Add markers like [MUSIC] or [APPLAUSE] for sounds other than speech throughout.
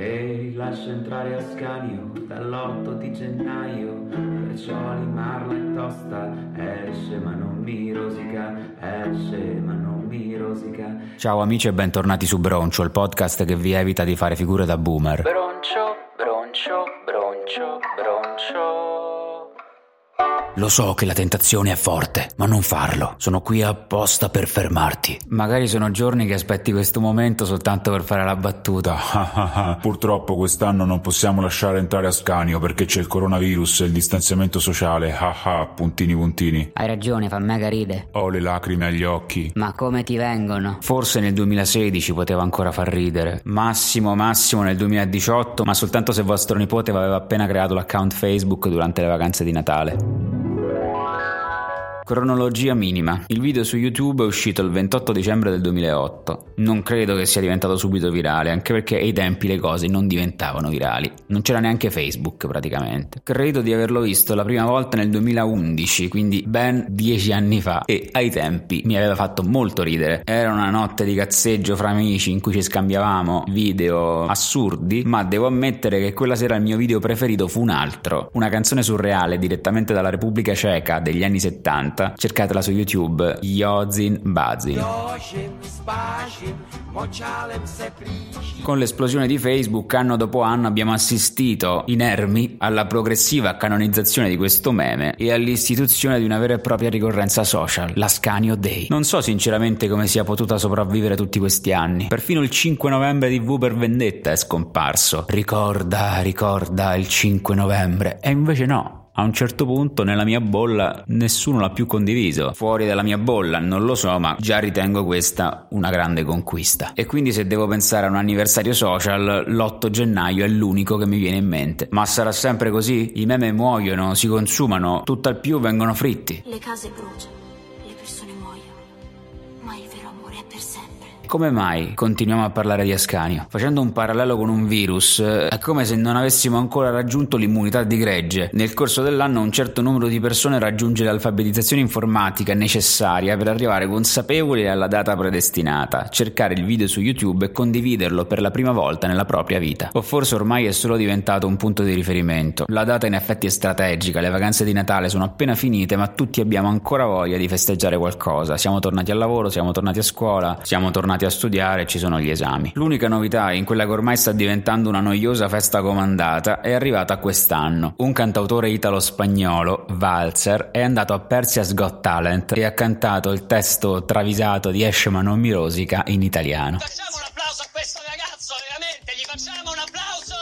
Ehi, lascia entrare Ascanio dall'8 di gennaio, perciò limarla è tosta, esce ma non mi rosica, esce ma non mi rosica. Ciao amici e bentornati su Broncio, il podcast che vi evita di fare figure da boomer. Broncio, broncio, broncio, broncio. Lo so che la tentazione è forte, ma non farlo. Sono qui apposta per fermarti. Magari sono giorni che aspetti questo momento soltanto per fare la battuta. [LAUGHS] Purtroppo quest'anno non possiamo lasciare entrare Ascanio perché c'è il coronavirus e il distanziamento sociale. Ah ah, puntini puntini. Hai ragione, fa mega ride. Ho le lacrime agli occhi. Ma come ti vengono? Forse nel 2016 poteva ancora far ridere. Massimo, massimo nel 2018, ma soltanto se vostro nipote aveva appena creato l'account Facebook durante le vacanze di Natale. Cronologia minima. Il video su YouTube è uscito il 28 dicembre del 2008. Non credo che sia diventato subito virale, anche perché ai tempi le cose non diventavano virali. Non c'era neanche Facebook praticamente. Credo di averlo visto la prima volta nel 2011, quindi ben dieci anni fa, e ai tempi mi aveva fatto molto ridere. Era una notte di cazzeggio fra amici in cui ci scambiavamo video assurdi, ma devo ammettere che quella sera il mio video preferito fu un altro, una canzone surreale direttamente dalla Repubblica Ceca degli anni 70 cercatela su YouTube, Yozin Bazin. Con l'esplosione di Facebook, anno dopo anno abbiamo assistito inermi alla progressiva canonizzazione di questo meme e all'istituzione di una vera e propria ricorrenza social, la Scanio Day. Non so sinceramente come sia potuta sopravvivere tutti questi anni. Perfino il 5 novembre di V per Vendetta è scomparso. Ricorda, ricorda il 5 novembre. E invece no, a un certo punto nella mia bolla nessuno l'ha più condiviso. Fuori dalla mia bolla non lo so, ma già ritengo questa una grande conquista. E quindi se devo pensare a un anniversario social, l'8 gennaio è l'unico che mi viene in mente. Ma sarà sempre così? I meme muoiono, si consumano, tutt'al più vengono fritti. Le case bruciano, ma il vero amore è per sempre. Come mai continuiamo a parlare di Ascanio? Facendo un parallelo con un virus, è come se non avessimo ancora raggiunto l'immunità di gregge. Nel corso dell'anno un certo numero di persone raggiunge l'alfabetizzazione informatica necessaria per arrivare consapevoli alla data predestinata, cercare il video su YouTube e condividerlo per la prima volta nella propria vita. O forse ormai è solo diventato un punto di riferimento. La data in effetti è strategica, le vacanze di Natale sono appena finite, ma tutti abbiamo ancora voglia di festeggiare qualcosa. Siamo tornati al lavoro, siamo tornati a scuola, siamo tornati a studiare ci sono gli esami. L'unica novità in quella che ormai sta diventando una noiosa festa comandata è arrivata quest'anno. Un cantautore italo-spagnolo, Valzer, è andato a Persia's Got Talent e ha cantato il testo travisato di Esce ma non mi rosica in italiano. Facciamo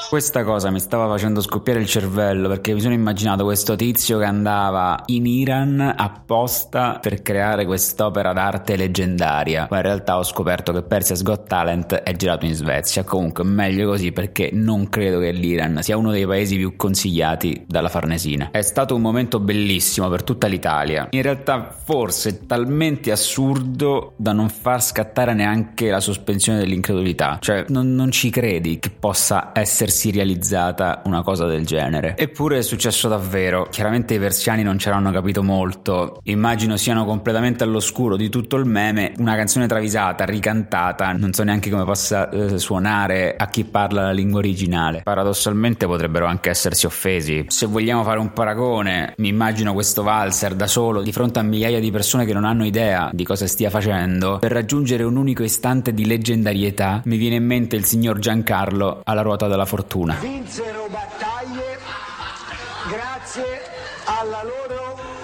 Questa cosa mi stava facendo scoppiare il cervello perché mi sono immaginato questo tizio che andava in Iran apposta per creare quest'opera d'arte leggendaria. Ma in realtà ho scoperto che Persia's Got Talent è girato in Svezia. Comunque meglio così perché non credo che l'Iran sia uno dei paesi più consigliati dalla Farnesina. È stato un momento bellissimo per tutta l'Italia. In realtà forse talmente assurdo da non far scattare neanche la sospensione dell'incredulità. Cioè non, non ci credi che possa essersi realizzata una cosa del genere. Eppure è successo davvero. Chiaramente i persiani non ci hanno capito molto. Immagino siano completamente all'oscuro di tutto il meme. Una canzone travisata, ricantata, non so neanche come possa eh, suonare a chi parla la lingua originale. Paradossalmente potrebbero anche essersi offesi. Se vogliamo fare un paragone, mi immagino questo valzer da solo di fronte a migliaia di persone che non hanno idea di cosa stia facendo. Per raggiungere un unico istante di leggendarietà, mi viene in mente il signor Giancarlo alla ruota della fortuna. Vinsero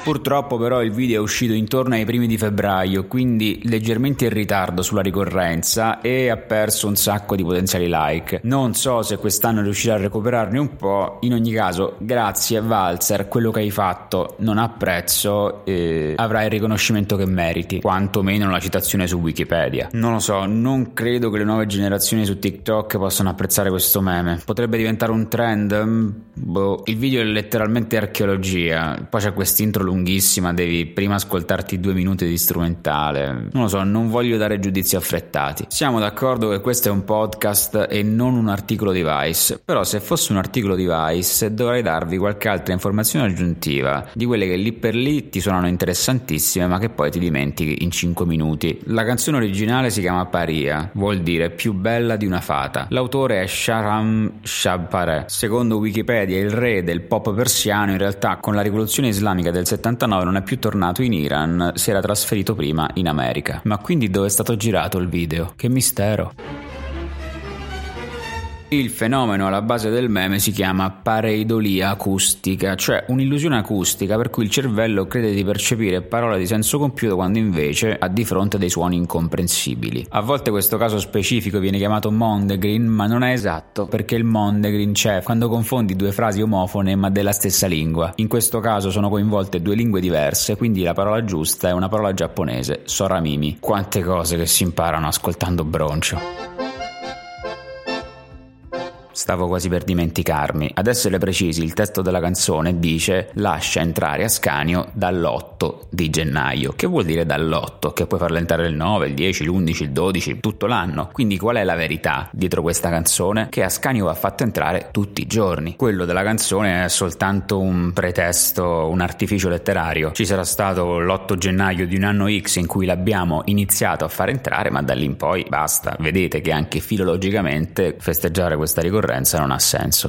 Purtroppo però il video è uscito intorno ai primi di febbraio, quindi leggermente in ritardo sulla ricorrenza e ha perso un sacco di potenziali like. Non so se quest'anno riuscirà a recuperarne un po', in ogni caso grazie Valzer, quello che hai fatto non ha prezzo e avrai il riconoscimento che meriti, quantomeno la citazione su Wikipedia. Non lo so, non credo che le nuove generazioni su TikTok possano apprezzare questo meme. Potrebbe diventare un trend? Boh, il video è letteralmente archeologia, poi c'è quest'intro lunghissima, devi prima ascoltarti due minuti di strumentale. Non lo so, non voglio dare giudizi affrettati. Siamo d'accordo che questo è un podcast e non un articolo di Vice, però se fosse un articolo di Vice dovrei darvi qualche altra informazione aggiuntiva, di quelle che lì per lì ti suonano interessantissime ma che poi ti dimentichi in 5 minuti. La canzone originale si chiama Paria, vuol dire più bella di una fata. L'autore è Sharam Shabpare. Secondo Wikipedia il re del pop persiano in realtà con la rivoluzione islamica del 79 non è più tornato in Iran, si era trasferito prima in America. Ma quindi dove è stato girato il video? Che mistero. Il fenomeno alla base del meme si chiama pareidolia acustica, cioè un'illusione acustica per cui il cervello crede di percepire parole di senso compiuto quando invece ha di fronte dei suoni incomprensibili. A volte questo caso specifico viene chiamato Mondegreen, ma non è esatto perché il Mondegreen c'è quando confondi due frasi omofone ma della stessa lingua. In questo caso sono coinvolte due lingue diverse, quindi la parola giusta è una parola giapponese, Soramimi. Quante cose che si imparano ascoltando Broncio. Stavo quasi per dimenticarmi. Ad essere precisi, il testo della canzone dice lascia entrare Ascanio dall'8 di gennaio. Che vuol dire dall'8? Che puoi farla entrare il 9, il 10, l'11, il 12, tutto l'anno. Quindi qual è la verità dietro questa canzone? Che Ascanio va fatto entrare tutti i giorni. Quello della canzone è soltanto un pretesto, un artificio letterario. Ci sarà stato l'8 gennaio di un anno X in cui l'abbiamo iniziato a far entrare, ma da lì in poi basta. Vedete che anche filologicamente festeggiare questa ricorrenza non ha senso.